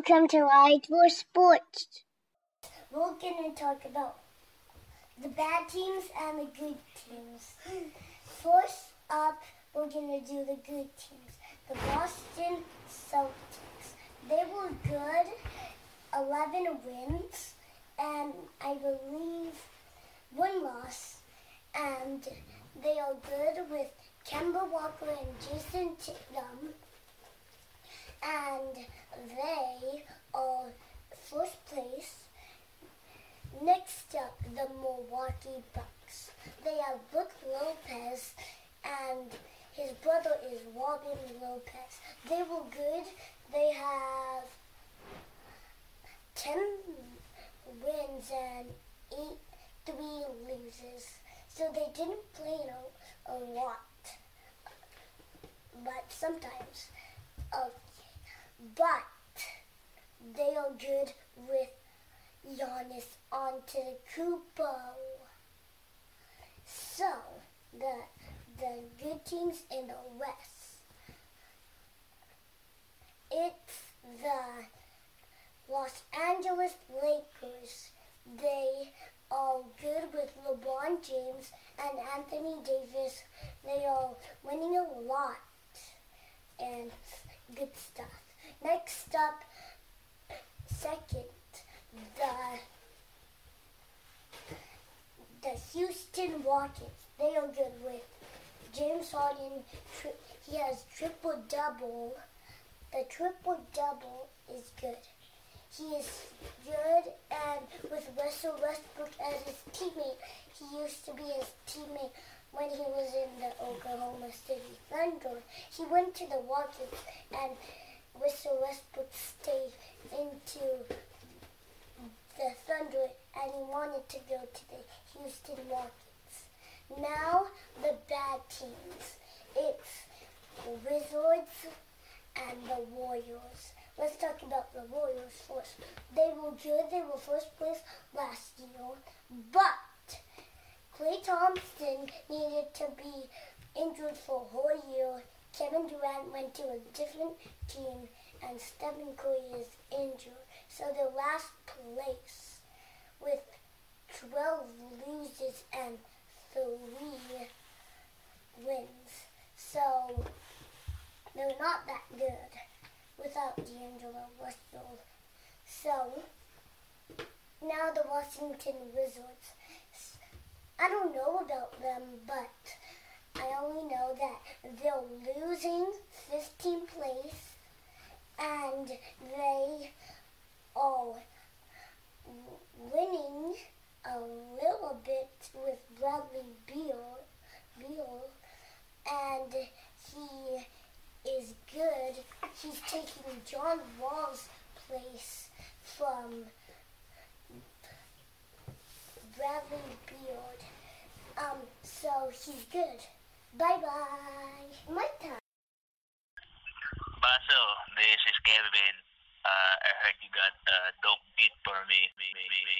Welcome to Ride for Sports. We're going to talk about the bad teams and the good teams. First up, we're going to do the good teams. The Boston Celtics. They were good, 11 wins, and I believe one loss. And they are good with Kemba Walker and Jayson Tatum. And they are first place. Next up, the Milwaukee Bucks. They have Brook Lopez and his brother is Robin Lopez. They were good. They have 10 wins and 8 3 loses. So they didn't play a, a lot. But sometimes. Okay. But they are good with Giannis Antetokounmpo. So the teams in the West. It's the Los Angeles Lakers. They are good with LeBron James and Anthony Davis. They are winning a lot and good stuff. Next up, second, the the Houston Rockets. They are good with James Harden. He has triple double. The triple double is good. He is good, and with Russell Westbrook as his teammate, he used to be his teammate when he was in the Oklahoma City Thunder. He went to the Rockets, and Russell Westbrook stayed into the Thunder, and he wanted to go to the Houston Rockets. Now the bad teams. It's Wizards and the Warriors. Let's talk about the Warriors first. They were good. They were first place last year, but Klay Thompson needed to be injured for a whole year. Kevin Durant went to a different team, and Stephen Curry is injured. So they're last place with 12 losses and three wins. So they're not that good without D'Angelo Russell. So now the Washington Wizards. I don't know about them, but I only know that they're losing he's taking John Wall's place from Bradley Beard. Um, so he's good. Bye bye. My time. Basil, this is Kevin. Uh, I heard you got a uh, dope beat for me. me, me, me.